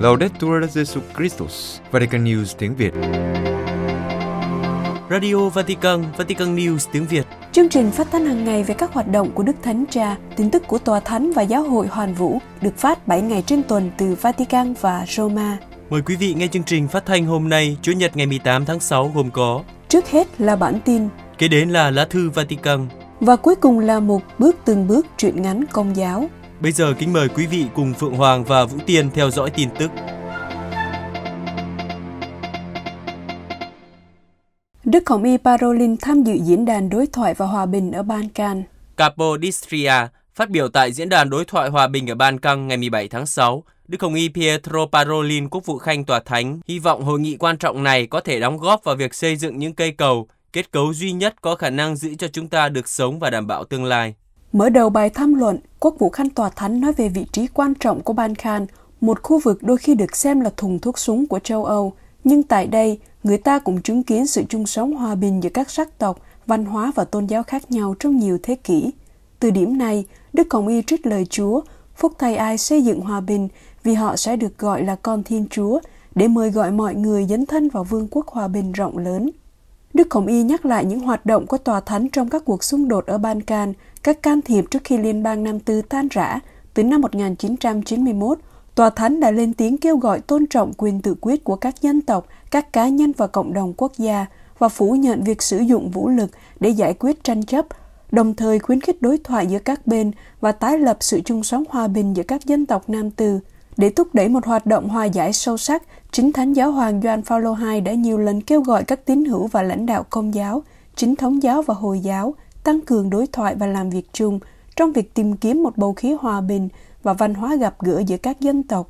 Laudetur Jesu Christus, Vatican News tiếng Việt. Radio Vatican, Vatican News tiếng Việt. Chương trình phát thanh hàng ngày về các hoạt động của Đức Thánh Cha, tin tức của Tòa Thánh và Giáo hội Hoàn Vũ được phát 7 ngày trên tuần từ Vatican và Roma. Mời quý vị nghe chương trình phát thanh hôm nay, Chủ nhật ngày 18 tháng 6 gồm có Trước hết là bản tin, Kế đến là lá thư Vatican. Và cuối cùng là một bước từng bước truyện ngắn công giáo. Bây giờ kính mời quý vị cùng Phượng Hoàng và Vũ Tiên theo dõi tin tức. Đức Hồng Y Parolin tham dự diễn đàn đối thoại và hòa bình ở Balkan. Capodistria phát biểu tại diễn đàn đối thoại hòa bình ở Ban Căng ngày 17 tháng 6, Đức Hồng Y Pietro Parolin, Quốc vụ Khanh Tòa Thánh, hy vọng hội nghị quan trọng này có thể đóng góp vào việc xây dựng những cây cầu, kết cấu duy nhất có khả năng giữ cho chúng ta được sống và đảm bảo tương lai. Mở đầu bài tham luận, Quốc vụ Khanh Tòa Thánh nói về vị trí quan trọng của Ban Khan, một khu vực đôi khi được xem là thùng thuốc súng của châu Âu. Nhưng tại đây, người ta cũng chứng kiến sự chung sống hòa bình giữa các sắc tộc, văn hóa và tôn giáo khác nhau trong nhiều thế kỷ. Từ điểm này, Đức Hồng Y trích lời Chúa, phúc thay ai xây dựng hòa bình vì họ sẽ được gọi là con Thiên Chúa, để mời gọi mọi người dấn thân vào vương quốc hòa bình rộng lớn. Đức Hồng Y nhắc lại những hoạt động của Tòa Thánh trong các cuộc xung đột ở Balkan, các can thiệp trước khi Liên bang Nam Tư tan rã. Từ năm 1991, Tòa Thánh đã lên tiếng kêu gọi tôn trọng quyền tự quyết của các dân tộc, các cá nhân và cộng đồng quốc gia và phủ nhận việc sử dụng vũ lực để giải quyết tranh chấp, đồng thời khuyến khích đối thoại giữa các bên và tái lập sự chung sống hòa bình giữa các dân tộc Nam Tư. Để thúc đẩy một hoạt động hòa giải sâu sắc, chính Thánh Giáo hoàng Gioan Phaolô II đã nhiều lần kêu gọi các tín hữu và lãnh đạo công giáo, chính thống giáo và hồi giáo tăng cường đối thoại và làm việc chung trong việc tìm kiếm một bầu khí hòa bình và văn hóa gặp gỡ giữa các dân tộc.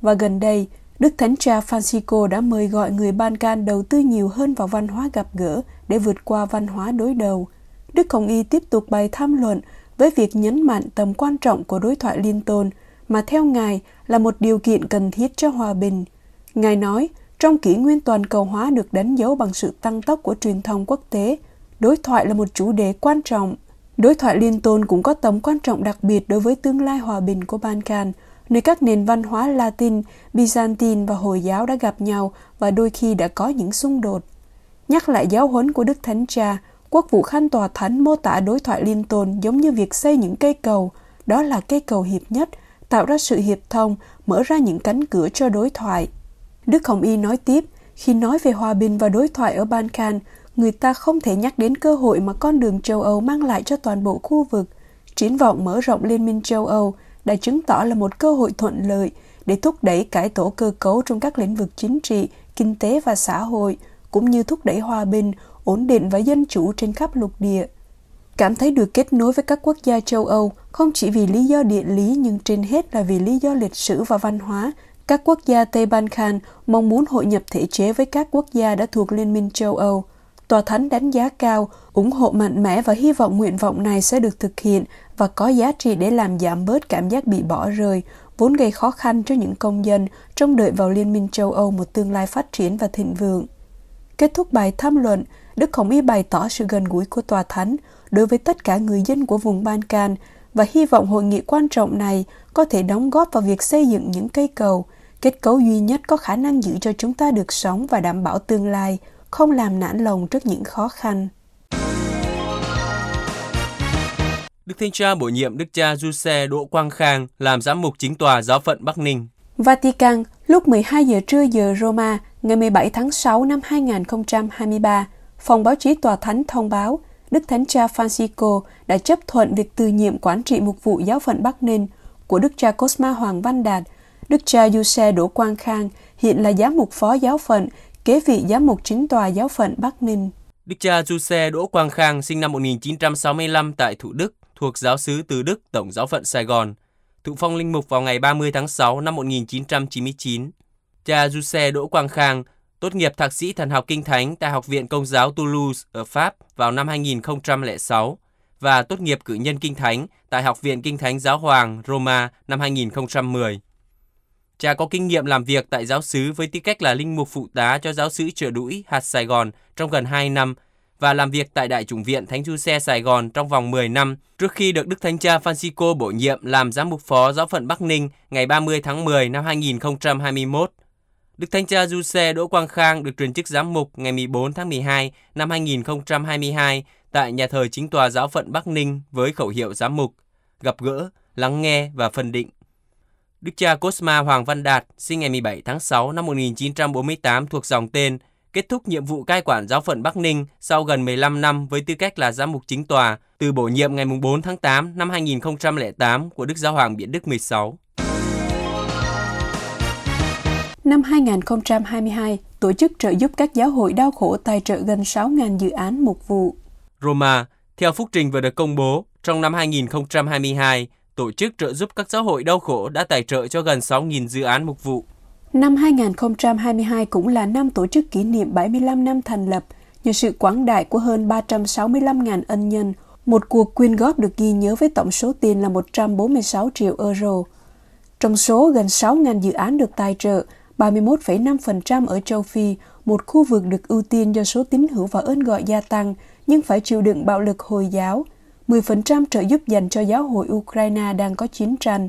Và gần đây, Đức Thánh Cha Francisco đã mời gọi người Balkan đầu tư nhiều hơn vào văn hóa gặp gỡ để vượt qua văn hóa đối đầu. Đức Hồng Y tiếp tục bày tham luận với việc nhấn mạnh tầm quan trọng của đối thoại liên tôn, mà theo Ngài là một điều kiện cần thiết cho hòa bình. Ngài nói, trong kỷ nguyên toàn cầu hóa được đánh dấu bằng sự tăng tốc của truyền thông quốc tế, đối thoại là một chủ đề quan trọng. Đối thoại liên tôn cũng có tầm quan trọng đặc biệt đối với tương lai hòa bình của Balkan, nơi các nền văn hóa Latin, Byzantine và Hồi giáo đã gặp nhau và đôi khi đã có những xung đột. Nhắc lại giáo huấn của Đức Thánh Cha, Quốc vụ Khanh Tòa Thánh mô tả đối thoại liên tôn giống như việc xây những cây cầu, đó là cây cầu hiệp nhất, tạo ra sự hiệp thông, mở ra những cánh cửa cho đối thoại. Đức Hồng Y nói tiếp, khi nói về hòa bình và đối thoại ở Balkan, người ta không thể nhắc đến cơ hội mà con đường châu Âu mang lại cho toàn bộ khu vực. Triển vọng mở rộng Liên minh châu Âu đã chứng tỏ là một cơ hội thuận lợi để thúc đẩy cải tổ cơ cấu trong các lĩnh vực chính trị, kinh tế và xã hội, cũng như thúc đẩy hòa bình, ổn định và dân chủ trên khắp lục địa. Cảm thấy được kết nối với các quốc gia châu Âu không chỉ vì lý do địa lý nhưng trên hết là vì lý do lịch sử và văn hóa. Các quốc gia Tây Ban Khan mong muốn hội nhập thể chế với các quốc gia đã thuộc Liên minh châu Âu. Tòa Thánh đánh giá cao, ủng hộ mạnh mẽ và hy vọng nguyện vọng này sẽ được thực hiện và có giá trị để làm giảm bớt cảm giác bị bỏ rơi, vốn gây khó khăn cho những công dân trông đợi vào Liên minh châu Âu một tương lai phát triển và thịnh vượng. Kết thúc bài tham luận, Đức Hồng Y bày tỏ sự gần gũi của Tòa Thánh đối với tất cả người dân của vùng Balkan và hy vọng hội nghị quan trọng này có thể đóng góp vào việc xây dựng những cây cầu, kết cấu duy nhất có khả năng giữ cho chúng ta được sống và đảm bảo tương lai, không làm nản lòng trước những khó khăn. Đức Thanh Cha bổ nhiệm Đức cha Giuse Đỗ Quang Khang làm giám mục chính tòa giáo phận Bắc Ninh. Vatican, lúc 12 giờ trưa giờ Roma, ngày 17 tháng 6 năm 2023, phòng báo chí tòa thánh thông báo Đức Thánh Cha Francisco đã chấp thuận việc từ nhiệm quản trị mục vụ giáo phận Bắc Ninh của Đức cha Cosma Hoàng Văn Đạt. Đức cha Giuse Đỗ Quang Khang hiện là giám mục phó giáo phận, kế vị giám mục chính tòa giáo phận Bắc Ninh. Đức cha Giuse Đỗ Quang Khang sinh năm 1965 tại Thủ Đức, thuộc giáo xứ Từ Đức, Tổng giáo phận Sài Gòn. Thụ phong linh mục vào ngày 30 tháng 6 năm 1999. Cha Giuse Đỗ Quang Khang tốt nghiệp thạc sĩ thần học kinh thánh tại Học viện Công giáo Toulouse ở Pháp vào năm 2006 và tốt nghiệp cử nhân kinh thánh tại Học viện Kinh thánh Giáo hoàng, Roma năm 2010. Cha có kinh nghiệm làm việc tại giáo xứ với tư cách là linh mục phụ tá cho giáo sứ trợ đũi, hạt Sài Gòn trong gần 2 năm và làm việc tại Đại chủng viện Thánh Du Xe Sài Gòn trong vòng 10 năm trước khi được Đức Thánh Cha Francisco bổ nhiệm làm giám mục phó giáo phận Bắc Ninh ngày 30 tháng 10 năm 2021. Đức Thánh Cha Du Xe Đỗ Quang Khang được truyền chức giám mục ngày 14 tháng 12 năm 2022 tại nhà thờ chính tòa giáo phận Bắc Ninh với khẩu hiệu giám mục, gặp gỡ, lắng nghe và phân định. Đức cha Cosma Hoàng Văn Đạt, sinh ngày 17 tháng 6 năm 1948 thuộc dòng tên, kết thúc nhiệm vụ cai quản giáo phận Bắc Ninh sau gần 15 năm với tư cách là giám mục chính tòa, từ bổ nhiệm ngày 4 tháng 8 năm 2008 của Đức Giáo hoàng Biển Đức 16. Năm 2022, tổ chức trợ giúp các giáo hội đau khổ tài trợ gần 6.000 dự án mục vụ. Roma, theo phúc trình vừa được công bố, trong năm 2022, tổ chức trợ giúp các giáo hội đau khổ đã tài trợ cho gần 6.000 dự án mục vụ. Năm 2022 cũng là năm tổ chức kỷ niệm 75 năm thành lập, nhờ sự quảng đại của hơn 365.000 ân nhân, một cuộc quyên góp được ghi nhớ với tổng số tiền là 146 triệu euro. Trong số gần 6.000 dự án được tài trợ, 31,5% ở châu Phi, một khu vực được ưu tiên do số tín hữu và ơn gọi gia tăng, nhưng phải chịu đựng bạo lực Hồi giáo. 10% trợ giúp dành cho giáo hội Ukraine đang có chiến tranh.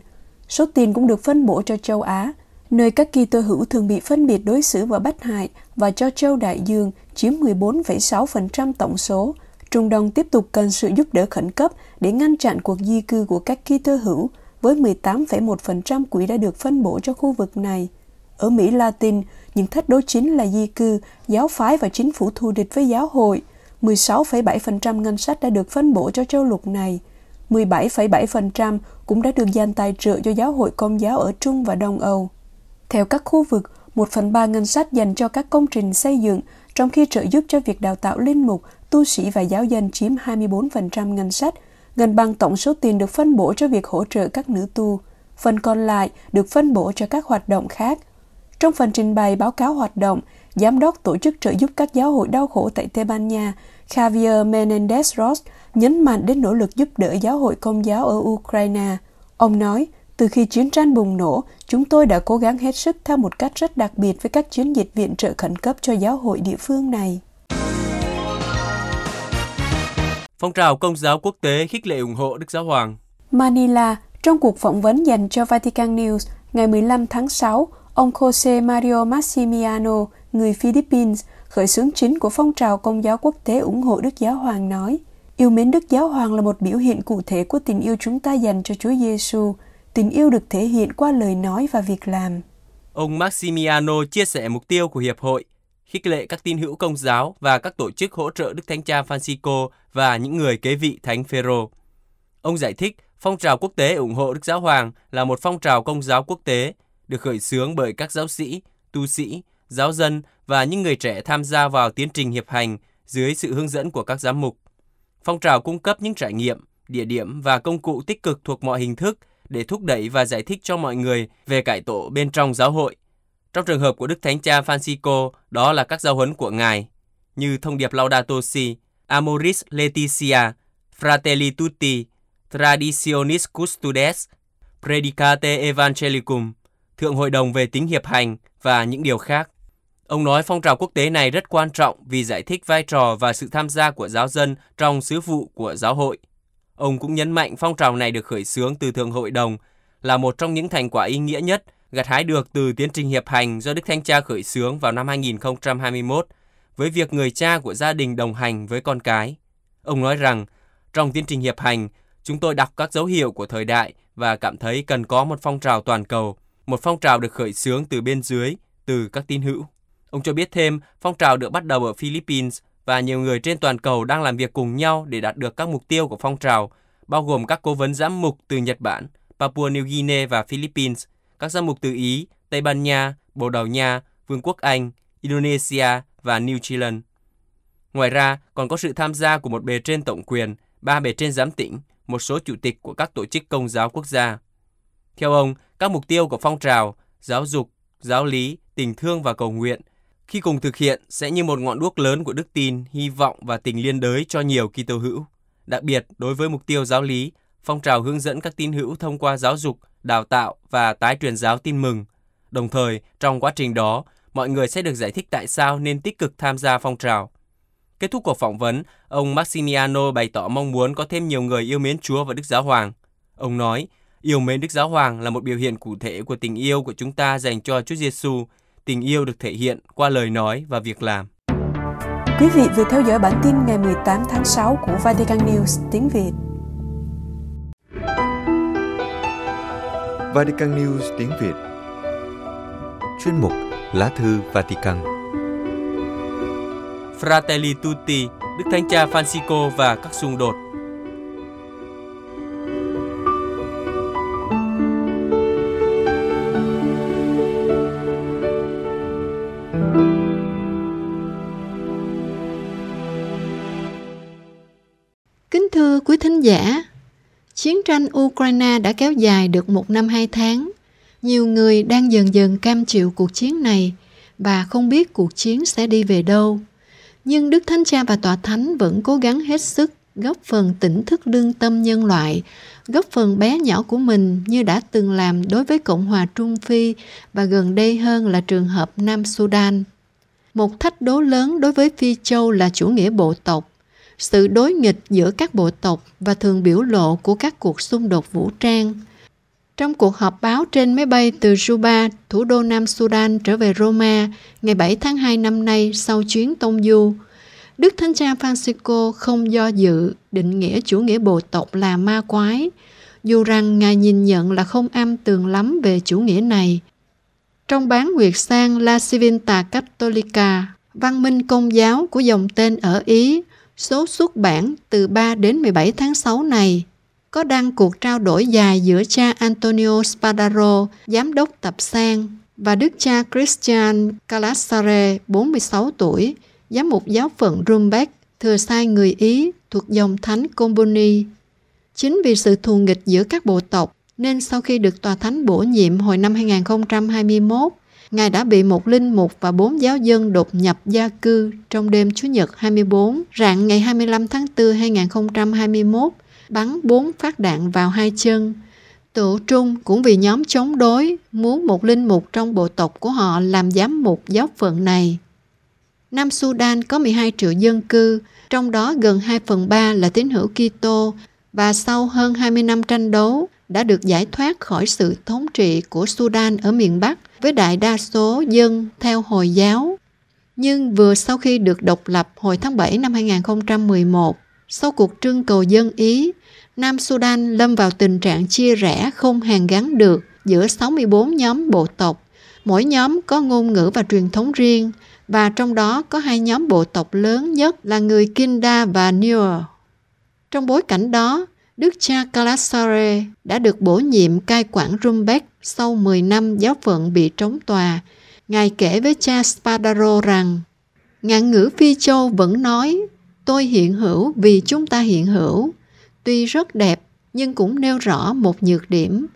Số tiền cũng được phân bổ cho châu Á, nơi các kỳ tơ hữu thường bị phân biệt đối xử và bắt hại và cho châu Đại Dương chiếm 14,6% tổng số. Trung Đông tiếp tục cần sự giúp đỡ khẩn cấp để ngăn chặn cuộc di cư của các kỳ tơ hữu, với 18,1% quỹ đã được phân bổ cho khu vực này. Ở Mỹ Latin, những thách đố chính là di cư, giáo phái và chính phủ thù địch với giáo hội. 16,7% ngân sách đã được phân bổ cho châu lục này. 17,7% cũng đã được dành tài trợ cho giáo hội công giáo ở Trung và Đông Âu. Theo các khu vực, 1 phần 3 ngân sách dành cho các công trình xây dựng, trong khi trợ giúp cho việc đào tạo linh mục, tu sĩ và giáo dân chiếm 24% ngân sách, gần bằng tổng số tiền được phân bổ cho việc hỗ trợ các nữ tu. Phần còn lại được phân bổ cho các hoạt động khác. Trong phần trình bày báo cáo hoạt động, Giám đốc Tổ chức trợ giúp các giáo hội đau khổ tại Tây Ban Nha, Javier Menendez Ross, nhấn mạnh đến nỗ lực giúp đỡ giáo hội công giáo ở Ukraine. Ông nói, từ khi chiến tranh bùng nổ, chúng tôi đã cố gắng hết sức theo một cách rất đặc biệt với các chiến dịch viện trợ khẩn cấp cho giáo hội địa phương này. Phong trào công giáo quốc tế khích lệ ủng hộ Đức Giáo Hoàng Manila, trong cuộc phỏng vấn dành cho Vatican News ngày 15 tháng 6, ông Jose Mario Massimiano, người Philippines, khởi xướng chính của phong trào công giáo quốc tế ủng hộ Đức Giáo Hoàng nói, yêu mến Đức Giáo Hoàng là một biểu hiện cụ thể của tình yêu chúng ta dành cho Chúa Giêsu. Tình yêu được thể hiện qua lời nói và việc làm. Ông Maximiano chia sẻ mục tiêu của Hiệp hội, khích lệ các tín hữu công giáo và các tổ chức hỗ trợ Đức Thánh Cha Francisco và những người kế vị Thánh Phêrô. Ông giải thích phong trào quốc tế ủng hộ Đức Giáo Hoàng là một phong trào công giáo quốc tế được khởi xướng bởi các giáo sĩ, tu sĩ, giáo dân và những người trẻ tham gia vào tiến trình hiệp hành dưới sự hướng dẫn của các giám mục. Phong trào cung cấp những trải nghiệm, địa điểm và công cụ tích cực thuộc mọi hình thức để thúc đẩy và giải thích cho mọi người về cải tổ bên trong giáo hội. Trong trường hợp của Đức Thánh Cha Francisco, đó là các giáo huấn của Ngài, như thông điệp Laudato Si, Amoris Laetitia, Fratelli Tutti, Traditionis Custodes, Predicate Evangelicum, Thượng Hội đồng về tính hiệp hành và những điều khác. Ông nói phong trào quốc tế này rất quan trọng vì giải thích vai trò và sự tham gia của giáo dân trong sứ vụ của giáo hội. Ông cũng nhấn mạnh phong trào này được khởi xướng từ Thượng Hội đồng là một trong những thành quả ý nghĩa nhất gặt hái được từ tiến trình hiệp hành do Đức Thánh Cha khởi xướng vào năm 2021 với việc người cha của gia đình đồng hành với con cái. Ông nói rằng, trong tiến trình hiệp hành, chúng tôi đọc các dấu hiệu của thời đại và cảm thấy cần có một phong trào toàn cầu, một phong trào được khởi xướng từ bên dưới, từ các tín hữu. Ông cho biết thêm, phong trào được bắt đầu ở Philippines và nhiều người trên toàn cầu đang làm việc cùng nhau để đạt được các mục tiêu của phong trào, bao gồm các cố vấn giám mục từ Nhật Bản, Papua New Guinea và Philippines, các giám mục từ Ý, Tây Ban Nha, Bồ Đào Nha, Vương quốc Anh, Indonesia và New Zealand. Ngoài ra, còn có sự tham gia của một bề trên tổng quyền, ba bề trên giám tỉnh, một số chủ tịch của các tổ chức công giáo quốc gia. Theo ông, các mục tiêu của phong trào, giáo dục, giáo lý, tình thương và cầu nguyện khi cùng thực hiện sẽ như một ngọn đuốc lớn của đức tin, hy vọng và tình liên đới cho nhiều Kitô hữu. Đặc biệt, đối với mục tiêu giáo lý, phong trào hướng dẫn các tín hữu thông qua giáo dục, đào tạo và tái truyền giáo tin mừng. Đồng thời, trong quá trình đó, mọi người sẽ được giải thích tại sao nên tích cực tham gia phong trào. Kết thúc cuộc phỏng vấn, ông Maximiano bày tỏ mong muốn có thêm nhiều người yêu mến Chúa và Đức Giáo Hoàng. Ông nói, yêu mến Đức Giáo Hoàng là một biểu hiện cụ thể của tình yêu của chúng ta dành cho Chúa Giêsu. Tình yêu được thể hiện qua lời nói và việc làm. Quý vị vừa theo dõi bản tin ngày 18 tháng 6 của Vatican News tiếng Việt. Vatican News tiếng Việt Chuyên mục Lá thư Vatican Fratelli Tutti, Đức Thánh Cha Francisco và các xung đột. Quý thính giả, chiến tranh Ukraine đã kéo dài được một năm hai tháng. Nhiều người đang dần dần cam chịu cuộc chiến này và không biết cuộc chiến sẽ đi về đâu nhưng Đức Thánh Cha và Tòa Thánh vẫn cố gắng hết sức góp phần tỉnh thức lương tâm nhân loại, góp phần bé nhỏ của mình như đã từng làm đối với Cộng hòa Trung Phi và gần đây hơn là trường hợp Nam Sudan. Một thách đố lớn đối với Phi Châu là chủ nghĩa bộ tộc, sự đối nghịch giữa các bộ tộc và thường biểu lộ của các cuộc xung đột vũ trang – trong cuộc họp báo trên máy bay từ Juba, thủ đô Nam Sudan trở về Roma ngày 7 tháng 2 năm nay sau chuyến tông du, Đức Thánh Cha Francisco không do dự định nghĩa chủ nghĩa bộ tộc là ma quái, dù rằng Ngài nhìn nhận là không am tường lắm về chủ nghĩa này. Trong bán nguyệt sang La Civinta Cattolica, văn minh công giáo của dòng tên ở Ý, số xuất bản từ 3 đến 17 tháng 6 này có đăng cuộc trao đổi dài giữa cha Antonio Spadaro, giám đốc tập sang, và đức cha Christian Calassare, 46 tuổi, giám mục giáo phận Rumbeck, thừa sai người Ý thuộc dòng thánh Comboni. Chính vì sự thù nghịch giữa các bộ tộc, nên sau khi được tòa thánh bổ nhiệm hồi năm 2021, Ngài đã bị một linh mục và bốn giáo dân đột nhập gia cư trong đêm Chủ nhật 24, rạng ngày 25 tháng 4 2021 bắn bốn phát đạn vào hai chân. Tổ trung cũng vì nhóm chống đối muốn một linh mục trong bộ tộc của họ làm giám mục giáo phận này. Nam Sudan có 12 triệu dân cư, trong đó gần 2 phần 3 là tín hữu Kitô và sau hơn 20 năm tranh đấu đã được giải thoát khỏi sự thống trị của Sudan ở miền Bắc với đại đa số dân theo Hồi giáo. Nhưng vừa sau khi được độc lập hồi tháng 7 năm 2011, sau cuộc trưng cầu dân Ý, Nam Sudan lâm vào tình trạng chia rẽ không hàn gắn được giữa 64 nhóm bộ tộc. Mỗi nhóm có ngôn ngữ và truyền thống riêng, và trong đó có hai nhóm bộ tộc lớn nhất là người Kinda và Nuer. Trong bối cảnh đó, Đức cha Calasare đã được bổ nhiệm cai quản Rumbek sau 10 năm giáo phận bị trống tòa. Ngài kể với cha Spadaro rằng, ngạn ngữ Phi Châu vẫn nói, tôi hiện hữu vì chúng ta hiện hữu, tuy rất đẹp nhưng cũng nêu rõ một nhược điểm.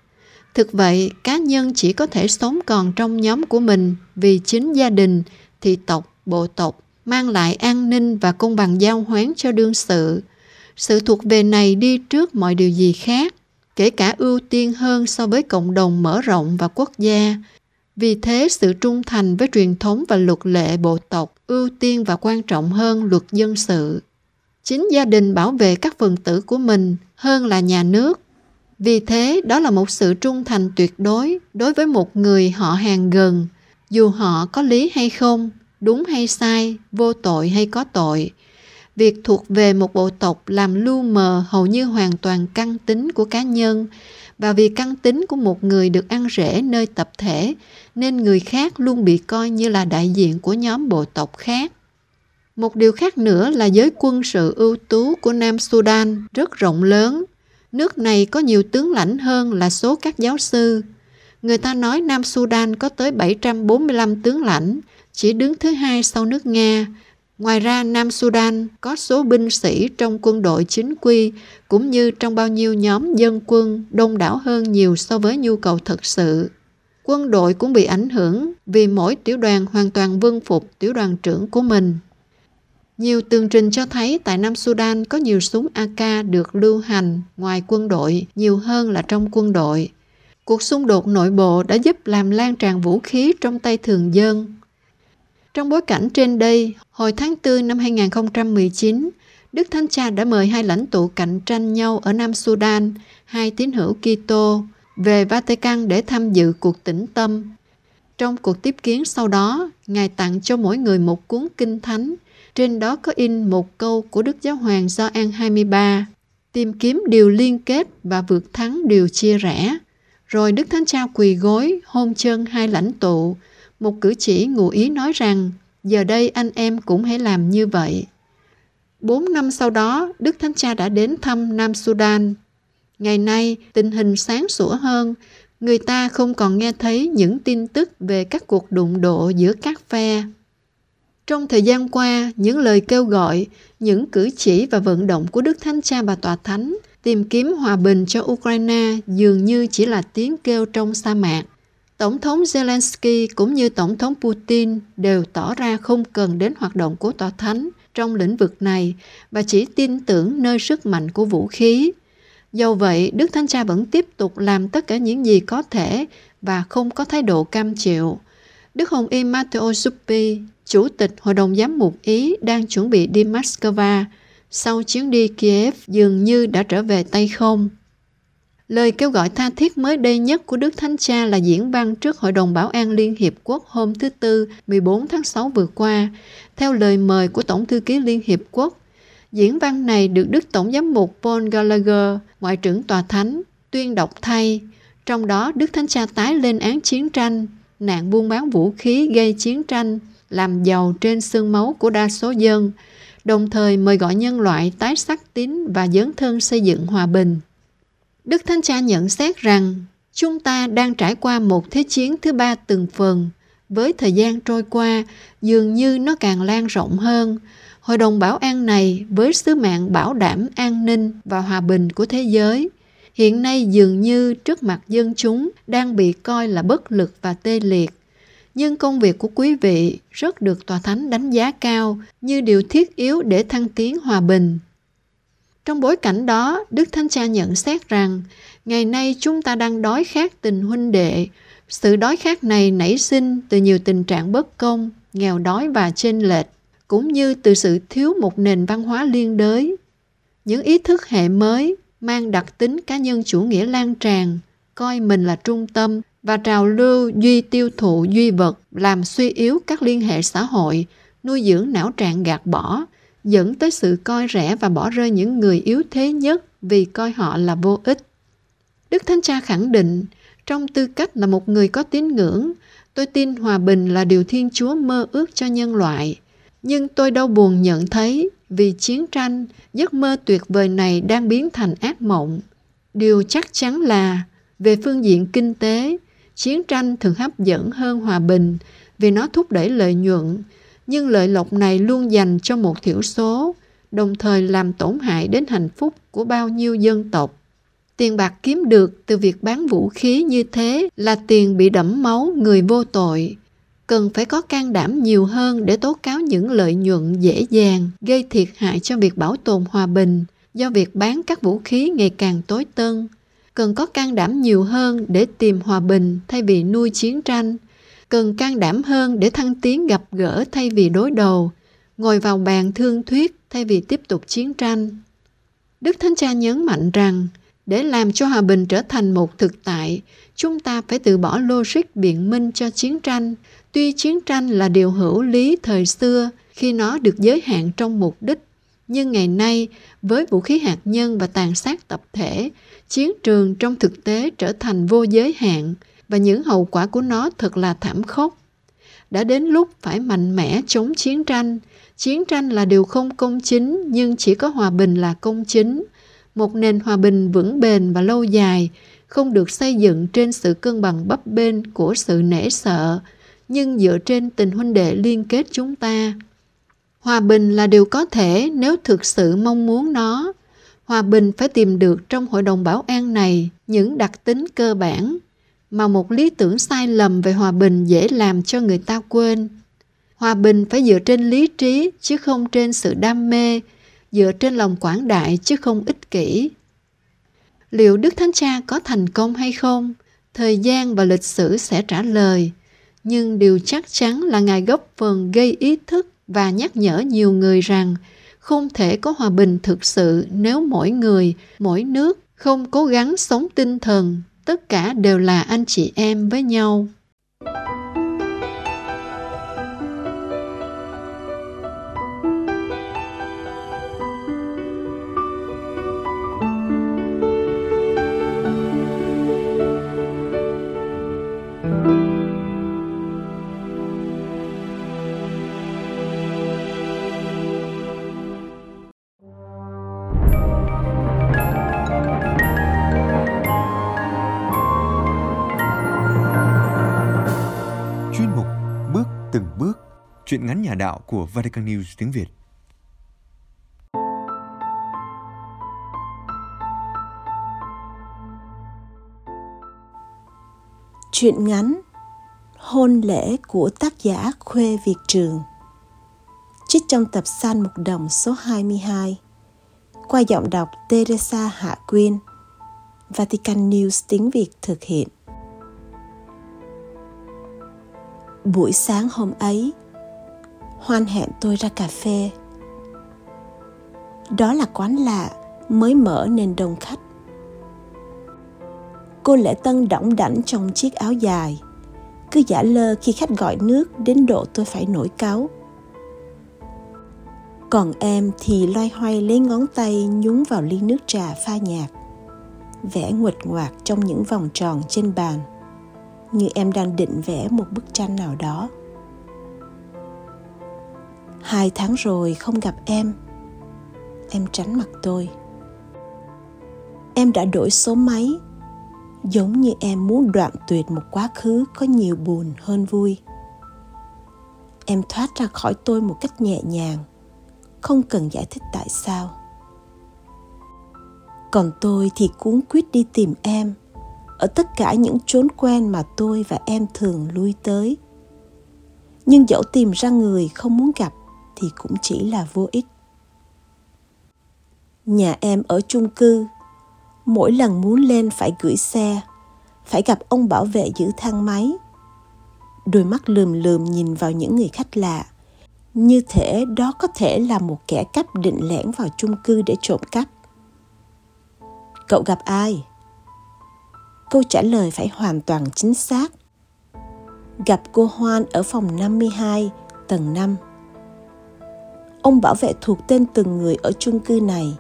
Thực vậy, cá nhân chỉ có thể sống còn trong nhóm của mình vì chính gia đình, thị tộc, bộ tộc mang lại an ninh và công bằng giao hoán cho đương sự. Sự thuộc về này đi trước mọi điều gì khác, kể cả ưu tiên hơn so với cộng đồng mở rộng và quốc gia. Vì thế, sự trung thành với truyền thống và luật lệ bộ tộc ưu tiên và quan trọng hơn luật dân sự. Chính gia đình bảo vệ các phần tử của mình hơn là nhà nước. Vì thế đó là một sự trung thành tuyệt đối đối với một người họ hàng gần dù họ có lý hay không đúng hay sai vô tội hay có tội việc thuộc về một bộ tộc làm lu mờ hầu như hoàn toàn căn tính của cá nhân và vì căn tính của một người được ăn rễ nơi tập thể nên người khác luôn bị coi như là đại diện của nhóm bộ tộc khác một điều khác nữa là giới quân sự ưu tú của Nam Sudan rất rộng lớn. Nước này có nhiều tướng lãnh hơn là số các giáo sư. Người ta nói Nam Sudan có tới 745 tướng lãnh, chỉ đứng thứ hai sau nước Nga. Ngoài ra, Nam Sudan có số binh sĩ trong quân đội chính quy cũng như trong bao nhiêu nhóm dân quân đông đảo hơn nhiều so với nhu cầu thật sự. Quân đội cũng bị ảnh hưởng vì mỗi tiểu đoàn hoàn toàn vân phục tiểu đoàn trưởng của mình. Nhiều tường trình cho thấy tại Nam Sudan có nhiều súng AK được lưu hành ngoài quân đội nhiều hơn là trong quân đội. Cuộc xung đột nội bộ đã giúp làm lan tràn vũ khí trong tay thường dân. Trong bối cảnh trên đây, hồi tháng 4 năm 2019, Đức Thánh Cha đã mời hai lãnh tụ cạnh tranh nhau ở Nam Sudan, hai tín hữu Kitô, về Vatican để tham dự cuộc tĩnh tâm. Trong cuộc tiếp kiến sau đó, Ngài tặng cho mỗi người một cuốn kinh thánh, trên đó có in một câu của Đức Giáo Hoàng Gioan 23, tìm kiếm điều liên kết và vượt thắng điều chia rẽ. Rồi Đức Thánh Cha quỳ gối, hôn chân hai lãnh tụ, một cử chỉ ngụ ý nói rằng giờ đây anh em cũng hãy làm như vậy. Bốn năm sau đó, Đức Thánh Cha đã đến thăm Nam Sudan. Ngày nay, tình hình sáng sủa hơn, người ta không còn nghe thấy những tin tức về các cuộc đụng độ giữa các phe. Trong thời gian qua, những lời kêu gọi, những cử chỉ và vận động của Đức Thánh Cha và Tòa Thánh tìm kiếm hòa bình cho Ukraine dường như chỉ là tiếng kêu trong sa mạc. Tổng thống Zelensky cũng như Tổng thống Putin đều tỏ ra không cần đến hoạt động của Tòa Thánh trong lĩnh vực này và chỉ tin tưởng nơi sức mạnh của vũ khí. Dầu vậy, Đức Thánh Cha vẫn tiếp tục làm tất cả những gì có thể và không có thái độ cam chịu. Đức Hồng Y Matteo Zuppi, Chủ tịch Hội đồng Giám mục Ý đang chuẩn bị đi Moscow sau chuyến đi Kiev dường như đã trở về tay không. Lời kêu gọi tha thiết mới đây nhất của Đức Thánh Cha là diễn văn trước Hội đồng Bảo an Liên Hiệp Quốc hôm thứ Tư 14 tháng 6 vừa qua, theo lời mời của Tổng thư ký Liên Hiệp Quốc. Diễn văn này được Đức Tổng giám mục Paul Gallagher, Ngoại trưởng Tòa Thánh, tuyên đọc thay. Trong đó, Đức Thánh Cha tái lên án chiến tranh, nạn buôn bán vũ khí gây chiến tranh, làm giàu trên xương máu của đa số dân, đồng thời mời gọi nhân loại tái sắc tín và dấn thân xây dựng hòa bình. Đức Thánh Cha nhận xét rằng chúng ta đang trải qua một thế chiến thứ ba từng phần. Với thời gian trôi qua, dường như nó càng lan rộng hơn. Hội đồng bảo an này với sứ mạng bảo đảm an ninh và hòa bình của thế giới, hiện nay dường như trước mặt dân chúng đang bị coi là bất lực và tê liệt. Nhưng công việc của quý vị rất được Tòa Thánh đánh giá cao như điều thiết yếu để thăng tiến hòa bình. Trong bối cảnh đó, Đức Thánh Cha nhận xét rằng ngày nay chúng ta đang đói khát tình huynh đệ. Sự đói khát này nảy sinh từ nhiều tình trạng bất công, nghèo đói và chênh lệch, cũng như từ sự thiếu một nền văn hóa liên đới. Những ý thức hệ mới mang đặc tính cá nhân chủ nghĩa lan tràn, coi mình là trung tâm và trào lưu duy tiêu thụ duy vật làm suy yếu các liên hệ xã hội, nuôi dưỡng não trạng gạt bỏ, dẫn tới sự coi rẻ và bỏ rơi những người yếu thế nhất vì coi họ là vô ích. Đức Thánh Cha khẳng định, trong tư cách là một người có tín ngưỡng, tôi tin hòa bình là điều Thiên Chúa mơ ước cho nhân loại. Nhưng tôi đau buồn nhận thấy vì chiến tranh, giấc mơ tuyệt vời này đang biến thành ác mộng. Điều chắc chắn là, về phương diện kinh tế, chiến tranh thường hấp dẫn hơn hòa bình vì nó thúc đẩy lợi nhuận, nhưng lợi lộc này luôn dành cho một thiểu số, đồng thời làm tổn hại đến hạnh phúc của bao nhiêu dân tộc. Tiền bạc kiếm được từ việc bán vũ khí như thế là tiền bị đẫm máu người vô tội. Cần phải có can đảm nhiều hơn để tố cáo những lợi nhuận dễ dàng gây thiệt hại cho việc bảo tồn hòa bình do việc bán các vũ khí ngày càng tối tân. Cần có can đảm nhiều hơn để tìm hòa bình thay vì nuôi chiến tranh cần can đảm hơn để thăng tiến gặp gỡ thay vì đối đầu, ngồi vào bàn thương thuyết thay vì tiếp tục chiến tranh. Đức Thánh Cha nhấn mạnh rằng, để làm cho hòa bình trở thành một thực tại, chúng ta phải từ bỏ logic biện minh cho chiến tranh. Tuy chiến tranh là điều hữu lý thời xưa khi nó được giới hạn trong mục đích, nhưng ngày nay với vũ khí hạt nhân và tàn sát tập thể, chiến trường trong thực tế trở thành vô giới hạn, và những hậu quả của nó thật là thảm khốc. Đã đến lúc phải mạnh mẽ chống chiến tranh. Chiến tranh là điều không công chính, nhưng chỉ có hòa bình là công chính. Một nền hòa bình vững bền và lâu dài, không được xây dựng trên sự cân bằng bấp bênh của sự nể sợ, nhưng dựa trên tình huynh đệ liên kết chúng ta. Hòa bình là điều có thể nếu thực sự mong muốn nó. Hòa bình phải tìm được trong Hội đồng Bảo an này những đặc tính cơ bản mà một lý tưởng sai lầm về hòa bình dễ làm cho người ta quên. Hòa bình phải dựa trên lý trí chứ không trên sự đam mê, dựa trên lòng quảng đại chứ không ích kỷ. Liệu Đức Thánh Cha có thành công hay không? Thời gian và lịch sử sẽ trả lời. nhưng điều chắc chắn là Ngài góp phần gây ý thức và nhắc nhở nhiều người rằng không thể có hòa bình thực sự nếu mỗi người, mỗi nước không cố gắng sống tinh thần, tất cả đều là anh chị em với nhau. Chuyện ngắn nhà đạo của Vatican News tiếng Việt. Chuyện ngắn Hôn lễ của tác giả Khuê Việt Trường Trích trong tập San Mục Đồng số 22 Qua giọng đọc Teresa Hạ Quyên Vatican News tiếng Việt thực hiện Buổi sáng hôm ấy, hoan hẹn tôi ra cà phê. Đó là quán lạ mới mở nên đông khách. Cô lễ tân đỏng đảnh trong chiếc áo dài, cứ giả lơ khi khách gọi nước đến độ tôi phải nổi cáu. Còn em thì loay hoay lấy ngón tay nhúng vào ly nước trà pha nhạt vẽ nguệch ngoạc trong những vòng tròn trên bàn, như em đang định vẽ một bức tranh nào đó hai tháng rồi không gặp em. Em tránh mặt tôi. Em đã đổi số máy. Giống như em muốn đoạn tuyệt một quá khứ có nhiều buồn hơn vui. Em thoát ra khỏi tôi một cách nhẹ nhàng, không cần giải thích tại sao. Còn tôi thì cuốn quyết đi tìm em, ở tất cả những chốn quen mà tôi và em thường lui tới. Nhưng dẫu tìm ra người không muốn gặp thì cũng chỉ là vô ích. Nhà em ở chung cư mỗi lần muốn lên phải gửi xe phải gặp ông bảo vệ giữ thang máy. Đôi mắt lườm lườm nhìn vào những người khách lạ. Như thể đó có thể là một kẻ cắp định lẻn vào chung cư để trộm cắp. Cậu gặp ai? Câu trả lời phải hoàn toàn chính xác. Gặp cô Hoan ở phòng 52, tầng 5. Ông bảo vệ thuộc tên từng người ở chung cư này,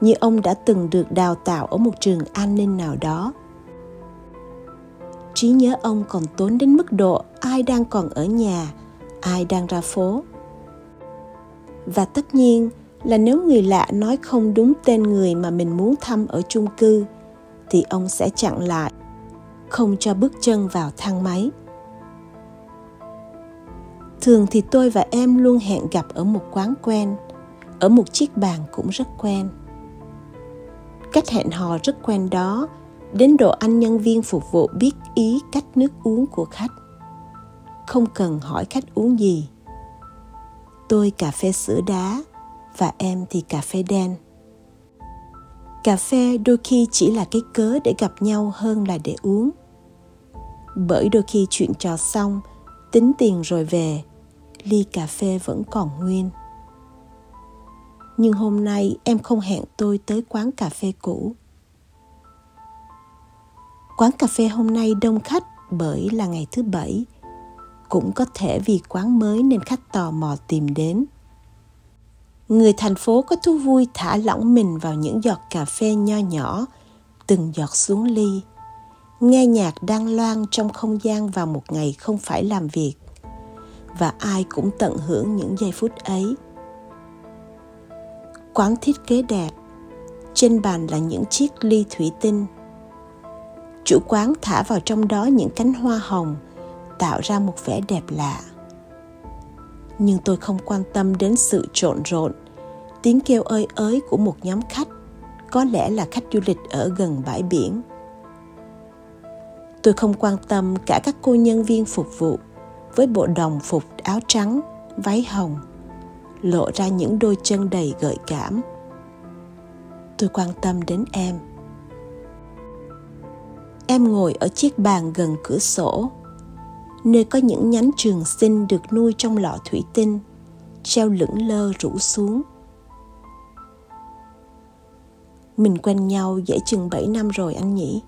như ông đã từng được đào tạo ở một trường an ninh nào đó. Trí nhớ ông còn tốn đến mức độ ai đang còn ở nhà, ai đang ra phố. Và tất nhiên là nếu người lạ nói không đúng tên người mà mình muốn thăm ở chung cư, thì ông sẽ chặn lại, không cho bước chân vào thang máy thường thì tôi và em luôn hẹn gặp ở một quán quen, ở một chiếc bàn cũng rất quen. Cách hẹn hò rất quen đó, đến độ anh nhân viên phục vụ biết ý cách nước uống của khách. Không cần hỏi khách uống gì. Tôi cà phê sữa đá và em thì cà phê đen. Cà phê đôi khi chỉ là cái cớ để gặp nhau hơn là để uống. Bởi đôi khi chuyện trò xong, tính tiền rồi về ly cà phê vẫn còn nguyên. Nhưng hôm nay em không hẹn tôi tới quán cà phê cũ. Quán cà phê hôm nay đông khách bởi là ngày thứ bảy. Cũng có thể vì quán mới nên khách tò mò tìm đến. Người thành phố có thú vui thả lỏng mình vào những giọt cà phê nho nhỏ, từng giọt xuống ly. Nghe nhạc đang loan trong không gian vào một ngày không phải làm việc và ai cũng tận hưởng những giây phút ấy. Quán thiết kế đẹp, trên bàn là những chiếc ly thủy tinh. Chủ quán thả vào trong đó những cánh hoa hồng, tạo ra một vẻ đẹp lạ. Nhưng tôi không quan tâm đến sự trộn rộn, tiếng kêu ơi ới của một nhóm khách, có lẽ là khách du lịch ở gần bãi biển. Tôi không quan tâm cả các cô nhân viên phục vụ với bộ đồng phục áo trắng, váy hồng, lộ ra những đôi chân đầy gợi cảm. Tôi quan tâm đến em. Em ngồi ở chiếc bàn gần cửa sổ. nơi có những nhánh trường sinh được nuôi trong lọ thủy tinh, treo lững lơ rủ xuống. Mình quen nhau dễ chừng 7 năm rồi anh nhỉ?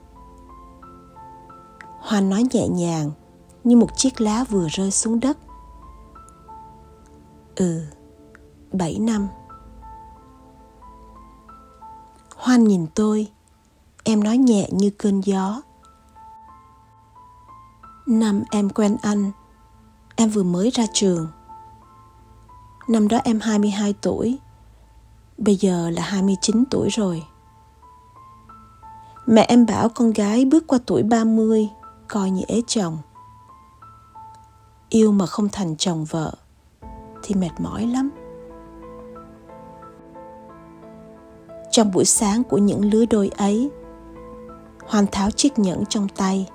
Hoa nói nhẹ nhàng như một chiếc lá vừa rơi xuống đất. Ừ, 7 năm. Hoan nhìn tôi, em nói nhẹ như cơn gió. Năm em quen anh, em vừa mới ra trường. Năm đó em 22 tuổi, bây giờ là 29 tuổi rồi. Mẹ em bảo con gái bước qua tuổi 30 coi như ế chồng. Yêu mà không thành chồng vợ thì mệt mỏi lắm. Trong buổi sáng của những lứa đôi ấy, Hoan tháo chiếc nhẫn trong tay.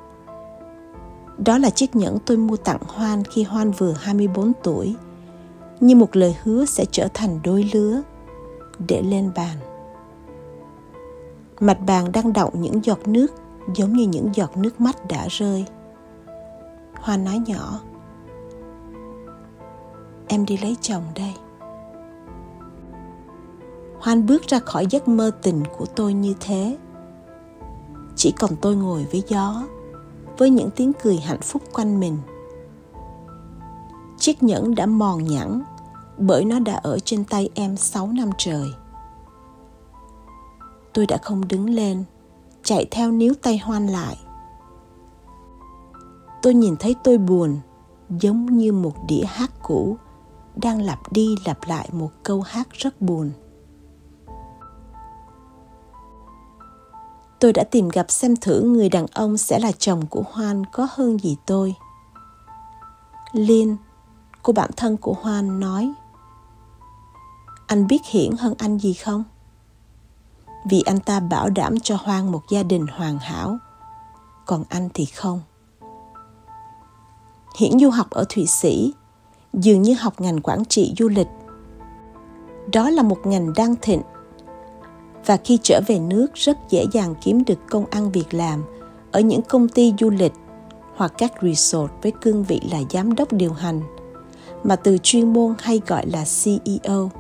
Đó là chiếc nhẫn tôi mua tặng Hoan khi Hoan vừa 24 tuổi, như một lời hứa sẽ trở thành đôi lứa, để lên bàn. Mặt bàn đang đọng những giọt nước giống như những giọt nước mắt đã rơi. Hoan nói nhỏ, em đi lấy chồng đây. Hoan bước ra khỏi giấc mơ tình của tôi như thế. Chỉ còn tôi ngồi với gió, với những tiếng cười hạnh phúc quanh mình. Chiếc nhẫn đã mòn nhẵn bởi nó đã ở trên tay em 6 năm trời. Tôi đã không đứng lên, chạy theo níu tay Hoan lại. Tôi nhìn thấy tôi buồn, giống như một đĩa hát cũ đang lặp đi lặp lại một câu hát rất buồn. tôi đã tìm gặp xem thử người đàn ông sẽ là chồng của Hoan có hơn gì tôi. Liên, cô bạn thân của Hoan nói Anh biết Hiển hơn anh gì không? Vì anh ta bảo đảm cho Hoan một gia đình hoàn hảo, còn anh thì không. Hiển du học ở Thụy Sĩ, dường như học ngành quản trị du lịch. Đó là một ngành đang thịnh và khi trở về nước, rất dễ dàng kiếm được công ăn việc làm ở những công ty du lịch hoặc các resort với cương vị là giám đốc điều hành, mà từ chuyên môn hay gọi là CEO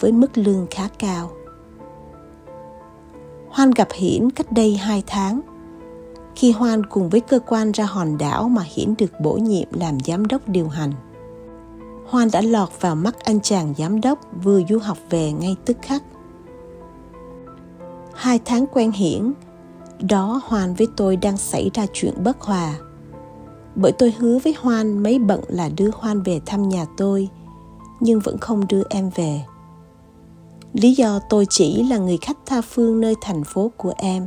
với mức lương khá cao. Hoan gặp Hiển cách đây 2 tháng khi Hoan cùng với cơ quan ra hòn đảo mà Hiển được bổ nhiệm làm giám đốc điều hành. Hoan đã lọt vào mắt anh chàng giám đốc vừa du học về ngay tức khắc. Hai tháng quen hiển, đó hoan với tôi đang xảy ra chuyện bất hòa. Bởi tôi hứa với hoan mấy bận là đưa hoan về thăm nhà tôi, nhưng vẫn không đưa em về. Lý do tôi chỉ là người khách tha phương nơi thành phố của em.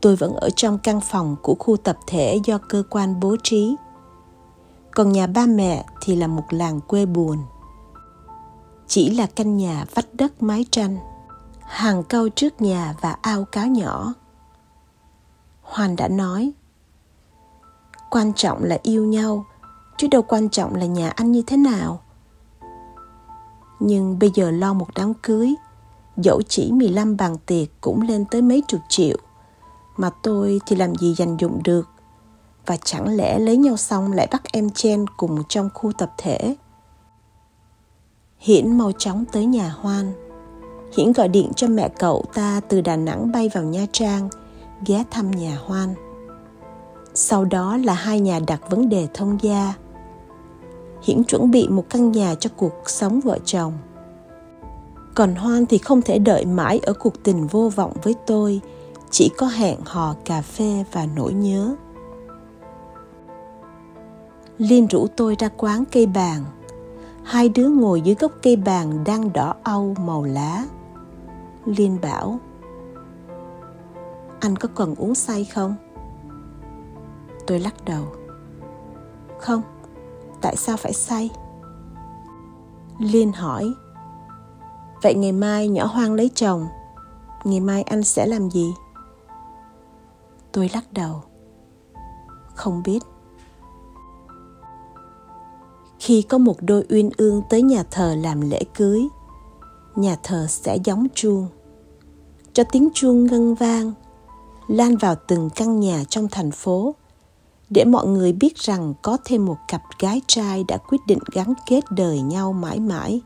Tôi vẫn ở trong căn phòng của khu tập thể do cơ quan bố trí còn nhà ba mẹ thì là một làng quê buồn. Chỉ là căn nhà vách đất mái tranh, hàng câu trước nhà và ao cá nhỏ. Hoan đã nói, quan trọng là yêu nhau, chứ đâu quan trọng là nhà anh như thế nào. Nhưng bây giờ lo một đám cưới, dẫu chỉ 15 bàn tiệc cũng lên tới mấy chục triệu, mà tôi thì làm gì dành dụng được và chẳng lẽ lấy nhau xong lại bắt em chen cùng trong khu tập thể hiển mau chóng tới nhà hoan Hiển gọi điện cho mẹ cậu ta từ Đà Nẵng bay vào Nha Trang, ghé thăm nhà Hoan. Sau đó là hai nhà đặt vấn đề thông gia. Hiển chuẩn bị một căn nhà cho cuộc sống vợ chồng. Còn Hoan thì không thể đợi mãi ở cuộc tình vô vọng với tôi, chỉ có hẹn hò cà phê và nỗi nhớ. Liên rủ tôi ra quán cây bàn. Hai đứa ngồi dưới gốc cây bàn đang đỏ âu màu lá. Liên bảo Anh có cần uống say không? Tôi lắc đầu Không, tại sao phải say? Liên hỏi Vậy ngày mai nhỏ hoang lấy chồng Ngày mai anh sẽ làm gì? Tôi lắc đầu Không biết khi có một đôi uyên ương tới nhà thờ làm lễ cưới Nhà thờ sẽ gióng chuông cho tiếng chuông ngân vang lan vào từng căn nhà trong thành phố để mọi người biết rằng có thêm một cặp gái trai đã quyết định gắn kết đời nhau mãi mãi.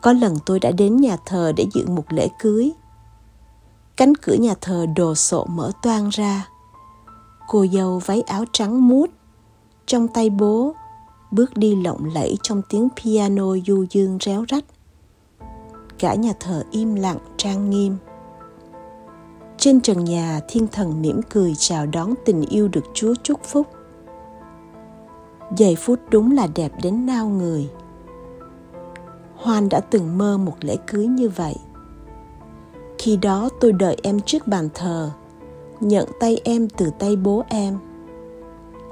Có lần tôi đã đến nhà thờ để dự một lễ cưới. Cánh cửa nhà thờ đồ sộ mở toang ra. Cô dâu váy áo trắng mút, trong tay bố, bước đi lộng lẫy trong tiếng piano du dương réo rắt. Cả nhà thờ im lặng trang nghiêm. Trên trần nhà, thiên thần mỉm cười chào đón tình yêu được Chúa chúc phúc. Giây phút đúng là đẹp đến nao người. Hoan đã từng mơ một lễ cưới như vậy. Khi đó tôi đợi em trước bàn thờ, nhận tay em từ tay bố em.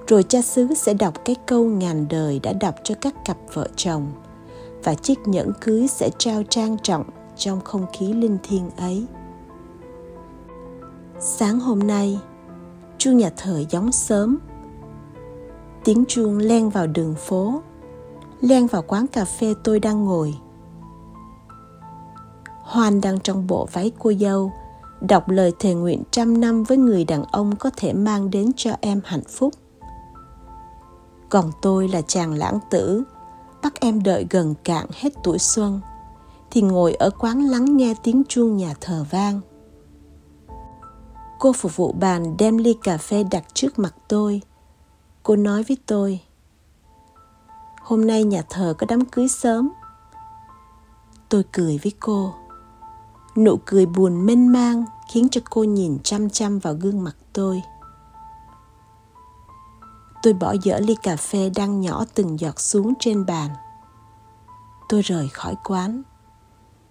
Rồi cha xứ sẽ đọc cái câu ngàn đời đã đọc cho các cặp vợ chồng và chiếc nhẫn cưới sẽ trao trang trọng trong không khí linh thiêng ấy. Sáng hôm nay, chuông nhà thờ gióng sớm. Tiếng chuông len vào đường phố, len vào quán cà phê tôi đang ngồi. Hoan đang trong bộ váy cô dâu, đọc lời thề nguyện trăm năm với người đàn ông có thể mang đến cho em hạnh phúc. Còn tôi là chàng lãng tử, bắt em đợi gần cạn hết tuổi xuân, thì ngồi ở quán lắng nghe tiếng chuông nhà thờ vang. Cô phục vụ bàn đem ly cà phê đặt trước mặt tôi. Cô nói với tôi, hôm nay nhà thờ có đám cưới sớm. Tôi cười với cô. Nụ cười buồn mênh mang khiến cho cô nhìn chăm chăm vào gương mặt tôi. Tôi bỏ dở ly cà phê đang nhỏ từng giọt xuống trên bàn. Tôi rời khỏi quán,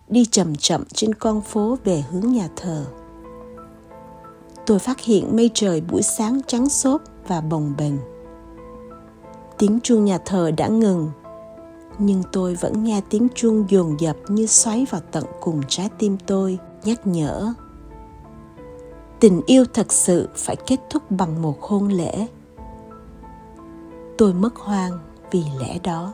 đi chậm chậm trên con phố về hướng nhà thờ tôi phát hiện mây trời buổi sáng trắng xốp và bồng bềnh. Tiếng chuông nhà thờ đã ngừng, nhưng tôi vẫn nghe tiếng chuông dồn dập như xoáy vào tận cùng trái tim tôi, nhắc nhở. Tình yêu thật sự phải kết thúc bằng một hôn lễ. Tôi mất hoang vì lẽ đó.